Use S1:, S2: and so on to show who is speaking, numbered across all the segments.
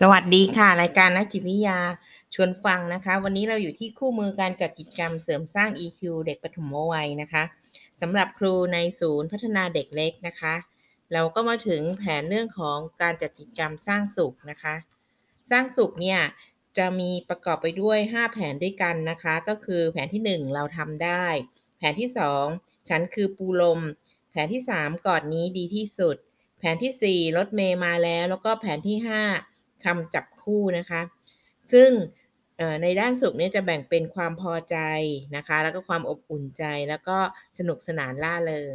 S1: สวัสดีค่ะ รายการนักจิตวิทยาชวนฟังนะคะ วันนี้เราอยู่ที่คู่มือการจัดกิจกรรมเสริมสร้าง EQ เด็กปฐมวัยนะคะสำหรับครูในศูนย์พัฒนาเด็กเล็กนะคะ เราก็มาถึงแผนเรื่องของการจัดกิจกรรมสร้างสุขนะคะ สร้างสุขเนี่ยจะมีประกอบไปด้วย 5 แผนด้วยกันนะคะ ก็คือแผนที่ 1 เราทำได้ แผนที่ 2 ฉันคือปูลม แผนที่ 3กอดนี้ดีที่สุด แผนที่ 4 รถเมย์มาแล้ว แล้วก็แผนที่ 5 คำจับคู่นะคะ ซึ่งในด้านสุขนี้จะแบ่งเป็นความพอใจนะคะ แล้วก็ความอบอุ่นใจแล้วก็สนุกสนานล่าเริง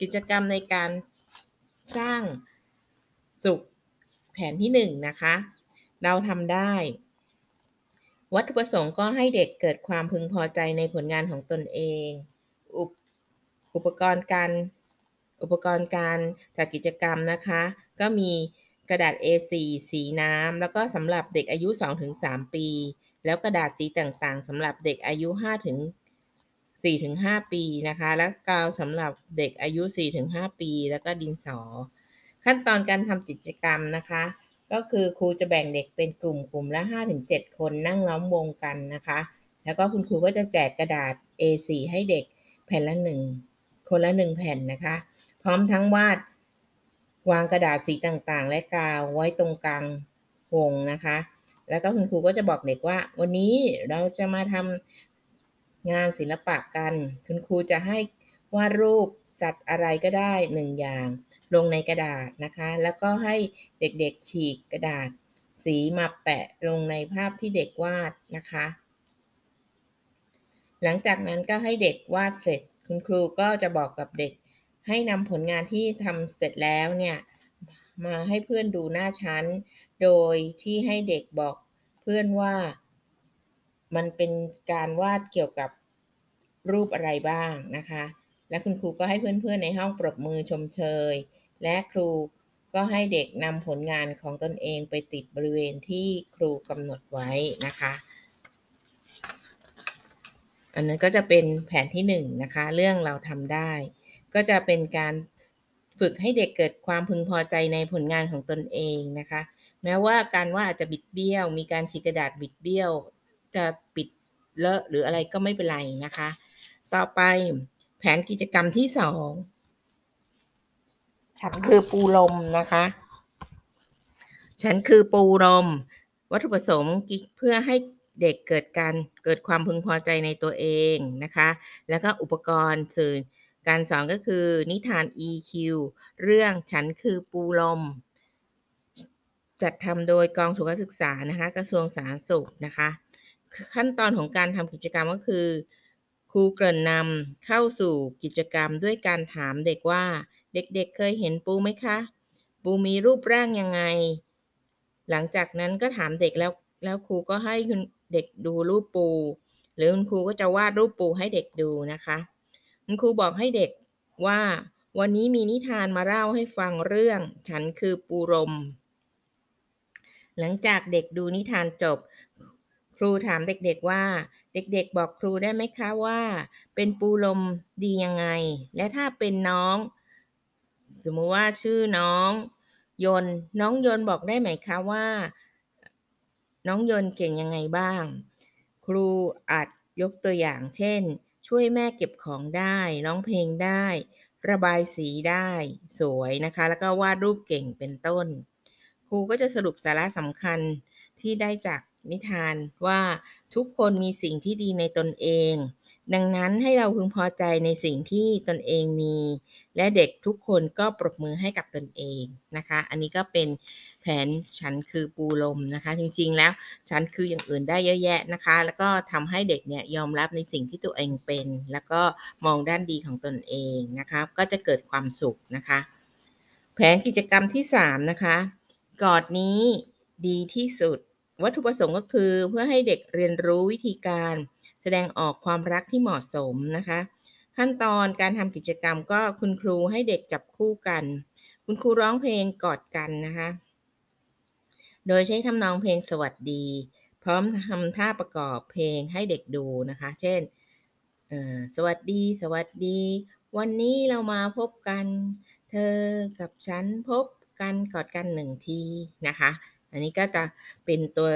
S1: กิจกรรมในการสร้างสุขแผนที่1นนะคะ เราทำได้ วัตถุประสงค์ก็ให้เด็กเกิดความพึงพอใจในผลงานของตนเองอุปอุปกรณ์การอุปกรณ์การจัดกิจกรรมนะคะ ก็มี กระดาษ A4 สีน้ำ แล้วก็สำหรับเด็กอายุ 2-3 ปี แล้วกระดาษสีต่างๆสำหรับเด็กอายุ 5-4-5 ปีนะคะ แล้วกาวสำหรับเด็กอายุ 4-5 ปี แล้วก็ดินสอ ขั้นตอนการทำกิจกรรมนะคะ ก็คือครูจะแบ่งเด็กเป็นกลุ่มกลุ่มละ 5-7 คนนั่งล้อมวงกันนะคะ แล้วก็คุณครูก็จะแจกกระดาษ A4 ให้เด็กแผ่นละ 1 คนละ 1 แผ่นนะคะ พร้อมทั้งวาด วางกระดาษสีต่างๆ และกาวไว้ตรงกลางวงนะคะ แล้วก็คุณครูก็จะบอกเด็กว่า วันนี้เราจะมาทำงานศิลปะกัน คุณครูจะให้วาดรูปสัตว์อะไรก็ได้หนึ่งอย่าง ลงในกระดาษนะคะ แล้วก็ให้เด็กๆฉีกกระดาษ สีมาแปะลงในภาพที่เด็กวาดนะคะ หลังจากนั้นก็ให้เด็กวาดเสร็จ คุณครูก็จะบอกกับเด็ก ให้นำผลงานที่ทำเสร็จแล้วเนี่ยมาให้เพื่อนดูหน้าชั้น โดยที่ให้เด็กบอกเพื่อนว่ามันเป็นการวาดเกี่ยวกับรูปอะไรบ้างนะคะ และคุณครูก็ให้เพื่อนๆในห้องปรบมือชมเชย และครูก็ให้เด็กนำผลงานของตนเองไปติดบริเวณที่ครูกำหนดไว้นะคะ อันนั้นก็จะเป็นแผนที่1นนะคะ เรื่องเราทำได้ ก็จะเป็นการฝึกให้เด็กเกิดความพึงพอใจในผลงานของตนเองนะคะ แม้ว่าการว่าอาจจะบิดเบี้ยว มีการฉีกกระดาษบิดเบี้ยว จะปิดเลอะหรืออะไรก็ไม่เป็นไรนะคะ ต่อไปแผนกิจกรรมที่สองฉันคือปูลมนะคะ ฉันคือปูลม วัตถุประสงค์เพื่อให้เด็กเกิดการเกิดความพึงพอใจในตัวเองนะคะ แล้วก็อุปกรณ์สื่อ การสอนก็คือนิทาน EQ เรื่องฉันคือปูลม จัดทำโดยกองสุขศึกษานะคะ กระทรวงสาธารณสุขนะคะ ขั้นตอนของการทำกิจกรรมก็คือ ครูเกริ่นนำเข้าสู่กิจกรรมด้วยการถามเด็กว่าเด็กๆเเคยเห็นปูไหมคะ ปูมีรูปร่างยังไง หลังจากนั้นก็ถามเด็กแล้วแล้วครูก็ให้เด็กดูรูปปู หรือคุณครูก็จะวาดรูปปูให้เด็กดูนะคะ คุณครูบอกให้เด็กว่า วันนี้มีนิทานมาเล่าให้ฟังเรื่อง ฉันคือปูรม หลังจากเด็กดูนิทานจบ ครูถามเด็กๆว่า เด็กๆบอกครูได้ไหมคะว่า เป็นปูลมดียังไง และถ้าเป็นน้อง สมมติว่าชื่อน้อง ยนน้องยนบอกได้ไหมคะว่า น้องยนเก่งยังไงบ้าง ครูอาจยกตัวอย่างเช่น ช่วยแม่เก็บของได้ร้องเพลงได้ ระบายสีได้สวยนะคะ แล้วก็วาดรูปเก่งเป็นต้น ครูก็จะสรุปสาระสำคัญที่ได้จากนิทานว่าทุกคนมีสิ่งที่ดีในตนเอง ดังนั้นให้เราพึงพอใจในสิ่งที่ตนเองมี และเด็กทุกคนก็ปรบมือให้กับตนเองนะคะ อันนี้ก็เป็น แผนฉันคือปูลมนะคะ จริงๆ แล้วฉันคืออย่างอื่นได้เยอะแยะนะคะ แล้วก็ทำให้เด็กเนี่ยยอมรับในสิ่งที่ตัวเองเป็น แล้วก็มองด้านดีของตนเองนะคะ ก็จะเกิดความสุขนะคะ แผนกิจกรรมที่3นะคะกอดนี้ดีที่สุด วัตถุประสงค์ก็คือเพื่อให้เด็กเรียนรู้วิธีการ แสดงออกความรักที่เหมาะสมนะคะ ขั้นตอนการทำกิจกรรมก็คุณครูให้เด็กจับคู่กัน คุณครูร้องเพลงกอดกันนะคะ โดยใช้ทำนองเพลงสวัสดี พร้อมทำท่าประกอบเพลงให้เด็กดูนะคะ เช่นสวัสดี สวัสดี วันนี้เรามาพบกัน เธอกับฉันพบกันกอดกันหนึ่งทีนะคะ อันนี้ก็จะเป็นตัว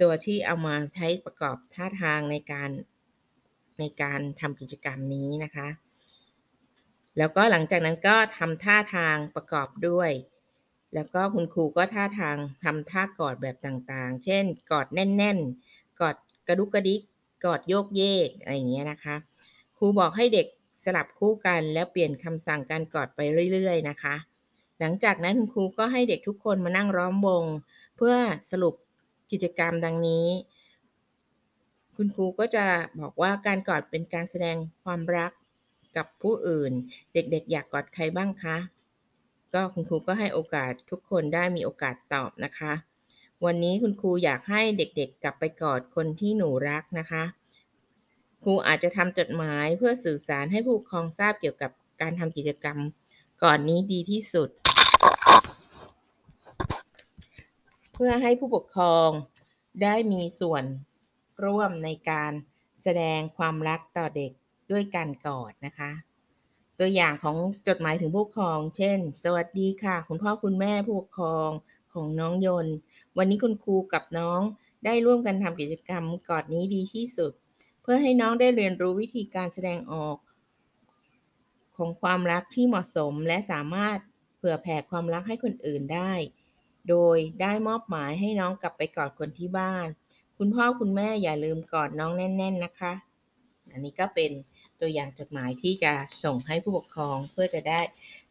S1: ตัวที่เอามาใช้ประกอบท่าทางในการในการทำกิจกรรมนี้นะคะ แล้วก็หลังจากนั้นก็ทำท่าทางประกอบด้วย แล้วก็คุณครูก็ท่าทางทำท่ากอดแบบต่างๆ เช่น กอดแน่น ๆ กอดกระดุกกระดิก กอดโยกเยกอะไรอย่างเงี้ยนะคะ ครูบอกให้เด็กสลับคู่กันแล้วเปลี่ยนคำสั่งการกอดไปเรื่อย ๆ นะคะ หลังจากนั้นคุณครูก็ให้เด็กทุกคนมานั่งล้อมวง เพื่อสรุปกิจกรรมดังนี้ คุณครูก็จะบอกว่าการกอดเป็นการแสดงความรักกับผู้อื่น เด็กๆ อยากกอดใครบ้างคะ ก็คุณครูก็ให้โอกาสทุกคนได้มีโอกาสตอบนะคะ วันนี้คุณครูอยากให้เด็กๆ กลับไปกอดคนที่หนูรักนะคะ ครูอาจจะทำจดหมายเพื่อสื่อสารให้ผู้ปกครองทราบเกี่ยวกับการทำกิจกรรมก่อนนี้ดีที่สุด เพื่อให้ผู้ปกครองได้มีส่วนร่วมในการแสดงความรักต่อเด็กด้วยการกอดนะคะ ตัวอย่างของจดหมายถึงผู้ปกครอง เช่น สวัสดีค่ะ คุณพ่อคุณแม่ผู้ปกครองของน้องยนต์ วันนี้คุณครูกับน้องได้ร่วมกันทำกิจกรรมกอดนี้ดีที่สุด เพื่อให้น้องได้เรียนรู้วิธีการแสดงออก ของความรักที่เหมาะสมและสามารถเผื่อแผ่ความรักให้คนอื่นได้ โดยได้มอบหมายให้น้องกลับไปกอดคนที่บ้าน คุณพ่อคุณแม่อย่าลืมกอดน้องแน่น ๆ นะคะ อันนี้ก็เป็น ตัวอย่างจดหมายที่จะส่งให้ผู้ปกครองเพื่อจะได้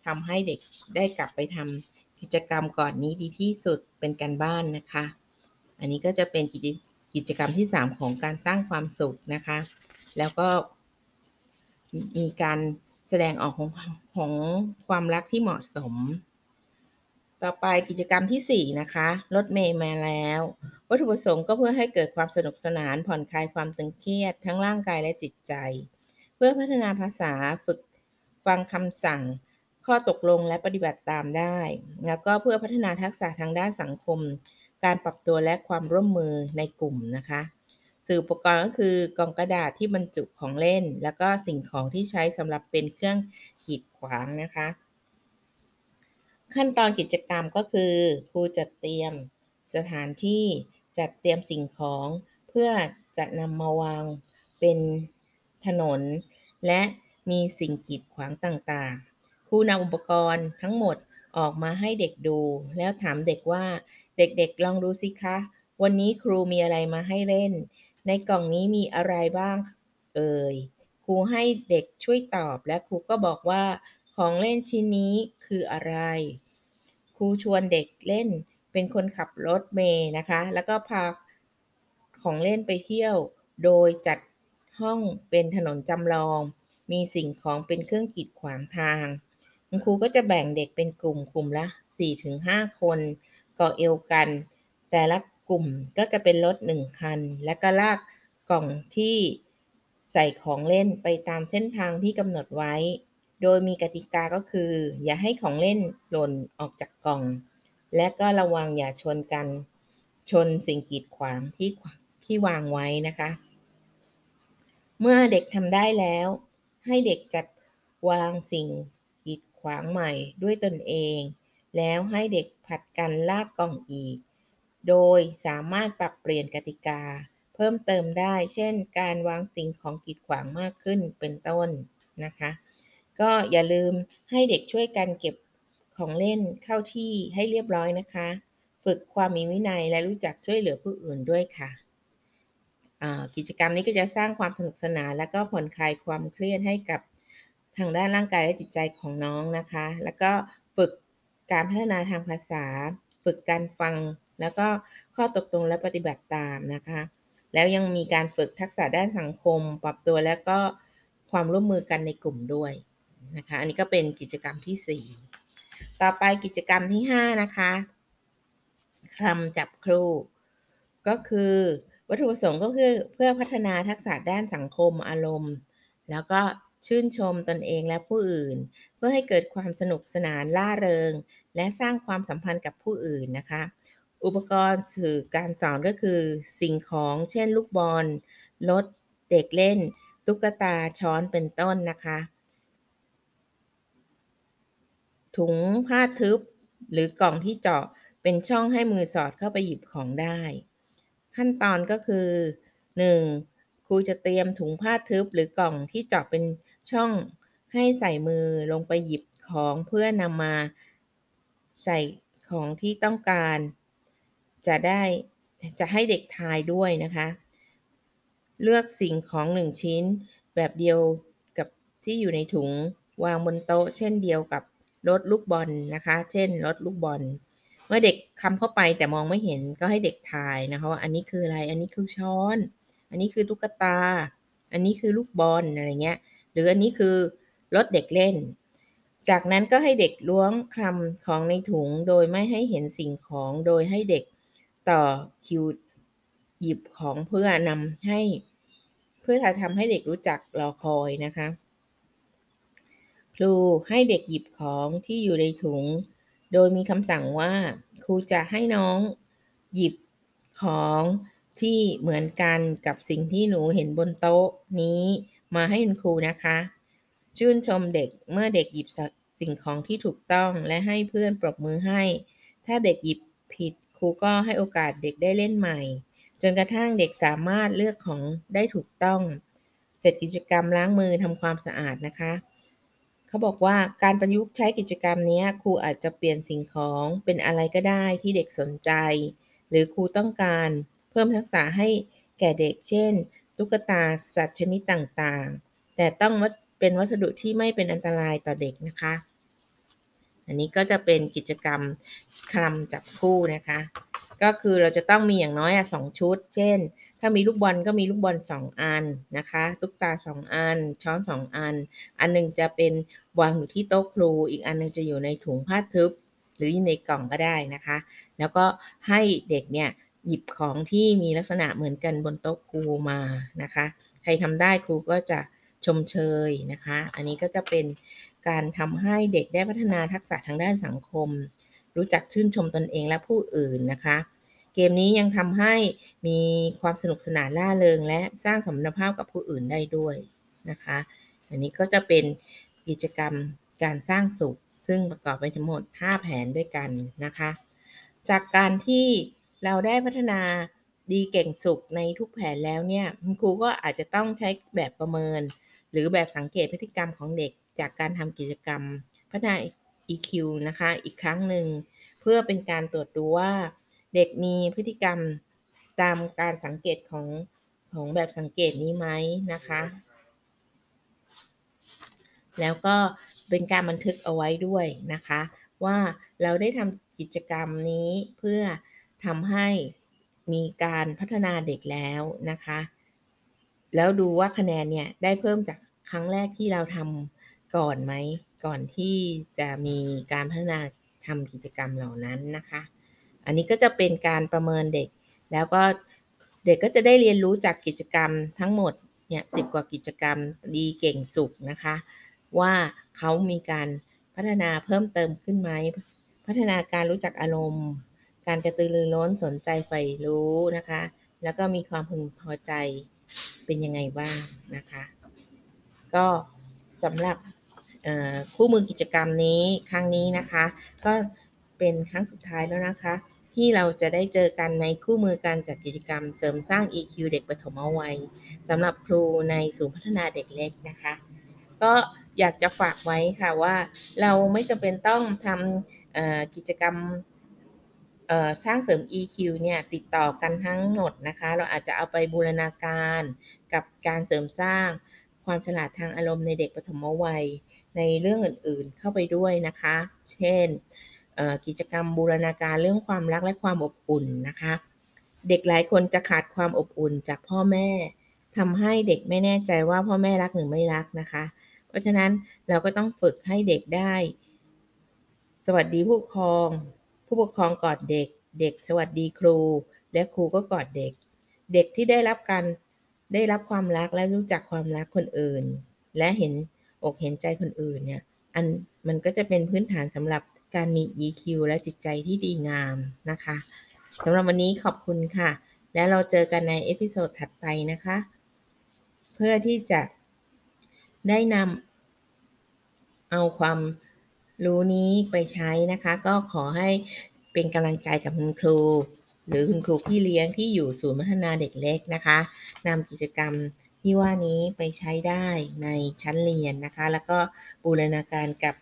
S1: ทำให้เด็กได้กลับไปทำกิจกรรมก่อนนี้ดีที่สุดเป็นการบ้านนะคะ อันนี้ก็จะเป็นกิจกิจกรรมที่ 3 ของการสร้างความสุขนะคะ แล้วก็มีการแสดงออกของของความรักที่เหมาะสม ต่อไปกิจกรรมที่ 4 นะคะ รถเมย์มาแล้ว วัตถุประสงค์ก็เพื่อให้เกิดความสนุกสนานผ่อนคลายความตึงเครียด ทั้งร่างกายและจิตใจ พื่อพัฒนาภาษาฝึกฟังคำสั่ง ข้อตกลงและปฏิบัติตามได้ แล้วก็เพื่อพัฒนาทักษะทางด้านสังคม การปรับตัวและความร่วมมือในกลุ่มนะคะ สื่ออุปกรณ์ก็คือกล่องกระดาษที่บรรจุของเล่น แล้วก็สิ่งของที่ใช้สำหรับเป็นเครื่องกีดขวางนะคะ ขั้นตอนกิจกรรมก็คือครูจัดเตรียมสถานที่จัดเตรียมสิ่งของ เพื่อจะนำมาวางเป็นถนน และมีสิ่งกีดขวางต่างๆครูนำอุปกรณ์ทั้งหมดออกมาให้เด็กดู แล้วถามเด็กว่าเด็กๆลองดูสิคะ วันนี้ครูมีอะไรมาให้เล่น ในกล่องนี้มีอะไรบ้าง เอ่ยครูให้เด็กช่วยตอบและครูก็บอกว่าของเล่นชิ้นนี้คืออะไร ครูชวนเด็กเล่นเป็นคนขับรถเมย์นะคะ แล้วก็พาของเล่นไปเที่ยว โดยจัด ห้องเป็นถนนจำลอง มีสิ่งของเป็นเครื่องกีดขวางทาง คุณครูก็จะแบ่งเด็กเป็นกลุ่มกลุ่มละ4-5 คนก่อเอวกัน แต่ละกลุ่มก็จะเป็นรถหนึ่งคัน และก็ลากกล่องที่ใส่ของเล่นไปตามเส้นทางที่กำหนดไว้ โดยมีกติกาก็คือ อย่าให้ของเล่นหล่นออกจากกล่อง และก็ระวังอย่าชนกัน ชนสิ่งกีดขวางที่ที่วางไว้นะคะ เมื่อเด็กทำได้แล้ว ให้เด็กจัดวางสิ่งกีดขวางใหม่ด้วยตนเอง แล้วให้เด็กผัดกันลากกล่องอีก โดยสามารถปรับเปลี่ยนกติกา เพิ่มเติมได้ เช่น การวางสิ่งของกีดขวางมากขึ้นเป็นต้นนะคะ ก็อย่าลืมให้เด็กช่วยกันเก็บของเล่นเข้าที่ให้เรียบร้อยนะคะ ฝึกความมีวินัยและรู้จักช่วยเหลือผู้อื่นด้วยค่ะ กิจกรรมนี้ก็จะสร้างความสนุกสนาน และก็ผ่อนคลายความเครียดให้กับทางด้านร่างกายและจิตใจของน้องนะคะ แล้วก็ฝึกการพัฒนาทางภาษา ฝึกการฟัง แล้วก็ข้อตกลงและปฏิบัติตามนะคะ แล้วยังมีการฝึกทักษะด้านสังคม ปรับตัวแล้วก็ความร่วมมือกันในกลุ่มด้วยนะคะ อันนี้ก็เป็นกิจกรรมที่ 4 ต่อไปกิจกรรมที่ 5 นะคะคำจับครู ก็คือ วัตถุประสงค์ก็คือเพื่อพัฒนาทักษะด้านสังคมอารมณ์ แล้วก็ชื่นชมตนเองและผู้อื่น เพื่อให้เกิดความสนุกสนานล่าเริง และสร้างความสัมพันธ์กับผู้อื่นนะคะ อุปกรณ์สื่อการสอนก็คือ สิ่งของเช่น ลูกบอลรถเด็กเล่น ตุ๊กตาช้อนเป็นต้นนะคะ ถุงผ้าทึบหรือกล่องที่เจาะเป็นช่องให้มือสอดเข้าไปหยิบของได้ ขั้นตอนก็คือ 1. ครูจะเตรียมถุงผ้าทึบหรือกล่องที่เจาะเป็นช่องให้ใส่มือลงไปหยิบของเพื่อนำมาใส่ของที่ต้องการ จะได้จะให้เด็กทายด้วยนะคะ เลือกสิ่งของหนึ่งชิ้นแบบเดียวกับที่อยู่ในถุงวางบนโต๊ะ เช่นเดียวกับรถลูกบอลนะคะ เช่นรถลูกบอล มื่อเด็กคำเข้าไปแต่มองไม่เห็นก็ให้เด็กทายนะคะว่าอันนี้คืออะไร อันนี้คือช้อน อันนี้คือตุ๊กตา อันนี้คือลูกบอลอะไรเงี้ย หรืออันนี้คือรถเด็กเล่น จากนั้นก็ให้เด็กล้วงคำของในถุงโดยไม่ให้เห็นสิ่งของโดยให้เด็กต่อคิวหยิบของเพื่อนำให้ เพื่อทำให้เด็กรู้จักรอคอยนะคะ ครูให้เด็กหยิบของที่อยู่ในถุง โดยมีคำสั่งว่าครูจะให้น้องหยิบของที่เหมือนกันกับสิ่งที่หนูเห็นบนโต๊ะนี้มาให้คุณครูนะคะ ชื่นชมเด็กเมื่อเด็กหยิบสิ่งของที่ถูกต้องและให้เพื่อนปรบมือให้ ถ้าเด็กหยิบผิดครูก็ให้โอกาสเด็กได้เล่นใหม่ จนกระทั่งเด็กสามารถเลือกของได้ถูกต้อง เสร็จกิจกรรมล้างมือทำความสะอาดนะคะ เขาบอกว่าการประยุกต์ใช้กิจกรรมนี้ครูอาจจะเปลี่ยนสิ่งของเป็นอะไรก็ได้ที่เด็กสนใจ หรือครูต้องการเพิ่มทักษะให้แก่เด็กเช่น ตุ๊กตาสัตว์ชนิดต่างๆ แต่ต้องเป็นวัสดุที่ไม่เป็นอันตรายต่อเด็กนะคะ อันนี้ก็จะเป็นกิจกรรมคลำจับคู่นะคะ ก็คือเราจะต้องมีอย่างน้อยสองชุด เช่น ถ้ามีลูกบอลก็มีลูกบอลสองอันนะคะตุ๊กตาสองอัน ช้อนสองอัน อันนึงจะเป็นวางอยู่ที่โต๊ะครู อีกอันนึงจะอยู่ในถุงผ้าทึบ หรือในกล่องก็ได้นะคะ แล้วก็ให้เด็กเนี่ยหยิบของที่มีลักษณะเหมือนกันบนโต๊ะครูมานะคะ ใครทำได้ครูก็จะชมเชยนะคะ อันนี้ก็จะเป็นการทำให้เด็กได้พัฒนาทักษะทางด้านสังคม รู้จักชื่นชมตนเองและผู้อื่นนะคะ เกมนี้ยังทำให้มีความสนุกสนานล่าเริง และสร้างสมรรถภาพกับผู้อื่นได้ด้วยนะคะ อันนี้ก็จะเป็นกิจกรรมการสร้างสุข ซึ่งประกอบไปทั้งหมด 5 แผนด้วยกันนะคะ จากการที่เราได้พัฒนาดีเก่งสุขในทุกแผนแล้วเนี่ยคุณครูก็อาจจะต้องใช้แบบประเมิน หรือแบบสังเกตพฤติกรรมของเด็กจากการทำกิจกรรมพัฒนา EQ นะคะ อีกครั้งหนึ่ง เพื่อเป็นการตรวจดูว่า เด็กมีพฤติกรรมตามการสังเกตของของแบบสังเกตนี้ไหมนะคะ แล้วก็เป็นการบันทึกเอาไว้ด้วยนะคะ ว่าเราได้ทำกิจกรรมนี้เพื่อทำให้มีการพัฒนาเด็กแล้วนะคะ แล้วดูว่าคะแนนเนี่ยได้เพิ่มจากครั้งแรกที่เราทำก่อนไหม ก่อนที่จะมีการพัฒนาทำกิจกรรมเหล่านั้นนะคะ อันนี้ก็จะเป็นการประเมินเด็ก แล้วก็เด็กก็จะได้เรียนรู้จากกิจกรรมทั้งหมดเนี่ยสิบกว่ากิจกรรมดีเก่งสุขนะคะ ว่าเขามีการพัฒนาเพิ่มเติมขึ้นไหม พัฒนาการรู้จักอารมณ์ การกระตือรือร้นสนใจใฝ่รู้นะคะ แล้วก็มีความพึงพอใจเป็นยังไงบ้างนะคะ ก็สำหรับคู่มือกิจกรรมนี้ครั้งนี้นะคะ ก็ เป็นครั้งสุดท้ายแล้วนะคะ ที่เราจะได้เจอกันในคู่มือการจัดกิจกรรมเสริมสร้าง EQ เด็กปฐมวัยสำหรับครูในศูนย์พัฒนาเด็กเล็กนะคะ ก็อยากจะฝากไว้ค่ะว่าเราไม่จำเป็นต้องทำกิจกรรมสร้างเสริม EQ เนี่ยติดต่อกันทั้งหมดนะคะ เราอาจจะเอาไปบูรณาการกับการเสริมสร้างความฉลาดทางอารมณ์ในเด็กปฐมวัย ในเรื่องอื่นๆเข้าไปด้วยนะคะ เช่น กิจกรรมบูรณาการเรื่องความรักและความอบอุ่นนะคะ เด็กหลายคนจะขาดความอบอุ่นจากพ่อแม่ทำให้เด็กไม่แน่ใจว่าพ่อแม่รักหรือไม่รักนะคะ เพราะฉะนั้นเราก็ต้องฝึกให้เด็กได้ สวัสดีผู้ปกครอง ผู้ปกครองกอดเด็ก เด็กสวัสดีครู และครูก็กอดเด็ก เด็กที่ได้รับการได้รับความรักและรู้จักความรักคนอื่น และเห็นอกเห็นใจคนอื่นเนี่ยอันมันก็จะเป็นพื้นฐานสำหรับ การมี EQ และจิตใจที่ดีงามนะคะสำหรับวันนี้ขอบคุณค่ะ และเราเจอกันใน episode ถัดไปนะคะ เพื่อที่จะได้นำเอาความรู้นี้ไปใช้นะคะ ก็ขอให้เป็นกำลังใจกับคุณครู หรือคุณครูพี่เลี้ยงที่อยู่ศูนย์พัฒนาเด็กเล็กนะคะนำกิจกรรมที่ว่านี้ไปใช้ได้ในชั้นเรียนนะคะ แล้วก็บูรณาการกับ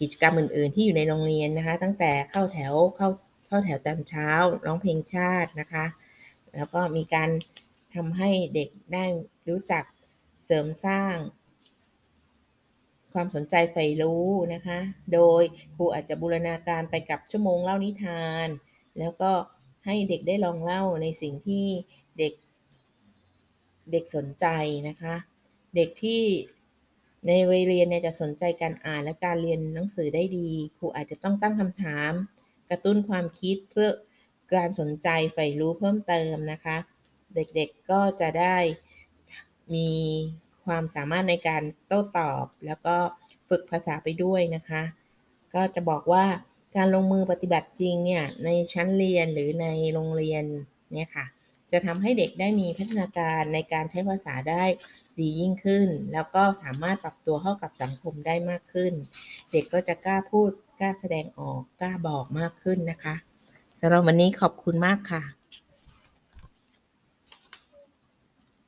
S1: กิจกรรมอื่น ๆ ที่อยู่ในโรงเรียนนะคะ ตั้งแต่เข้าแถวเข้าเข้าแถวตอนเช้าร้องเพลงชาตินะคะ แล้วก็มีการทำให้เด็กได้รู้จักเสริมสร้าง ความสนใจใฝ่รู้นะคะ โดยครูอาจจะบูรณาการไปกับชั่วโมงเล่านิทาน แล้วก็ให้เด็กได้ลองเล่าในสิ่งที่เด็กเด็กสนใจนะคะ เด็กที่ ในวัยเรียนเนี่ยจะสนใจการอ่านและการเรียนหนังสือได้ดี ครูอาจจะต้องตั้งคำถาม กระตุ้นความคิดเพื่อการสนใจใฝ่รู้เพิ่มเติมนะคะ เด็กๆก็จะได้มีความสามารถในการโต้ตอบ แล้วก็ฝึกภาษาไปด้วยนะคะ ก็จะบอกว่าการลงมือปฏิบัติจริงเนี่ยในชั้นเรียนหรือในโรงเรียนเนี่ยค่ะ จะทำให้เด็กได้มีพัฒนาการในการใช้ภาษาได้ ดียิ่งขึ้น แล้วก็สามารถปรับตัวเข้ากับสังคมได้มากขึ้น เด็กก็จะกล้าพูดกล้าแสดงออกกล้าบอกมากขึ้นนะคะสำหรับวันนี้ขอบคุณมากค่ะ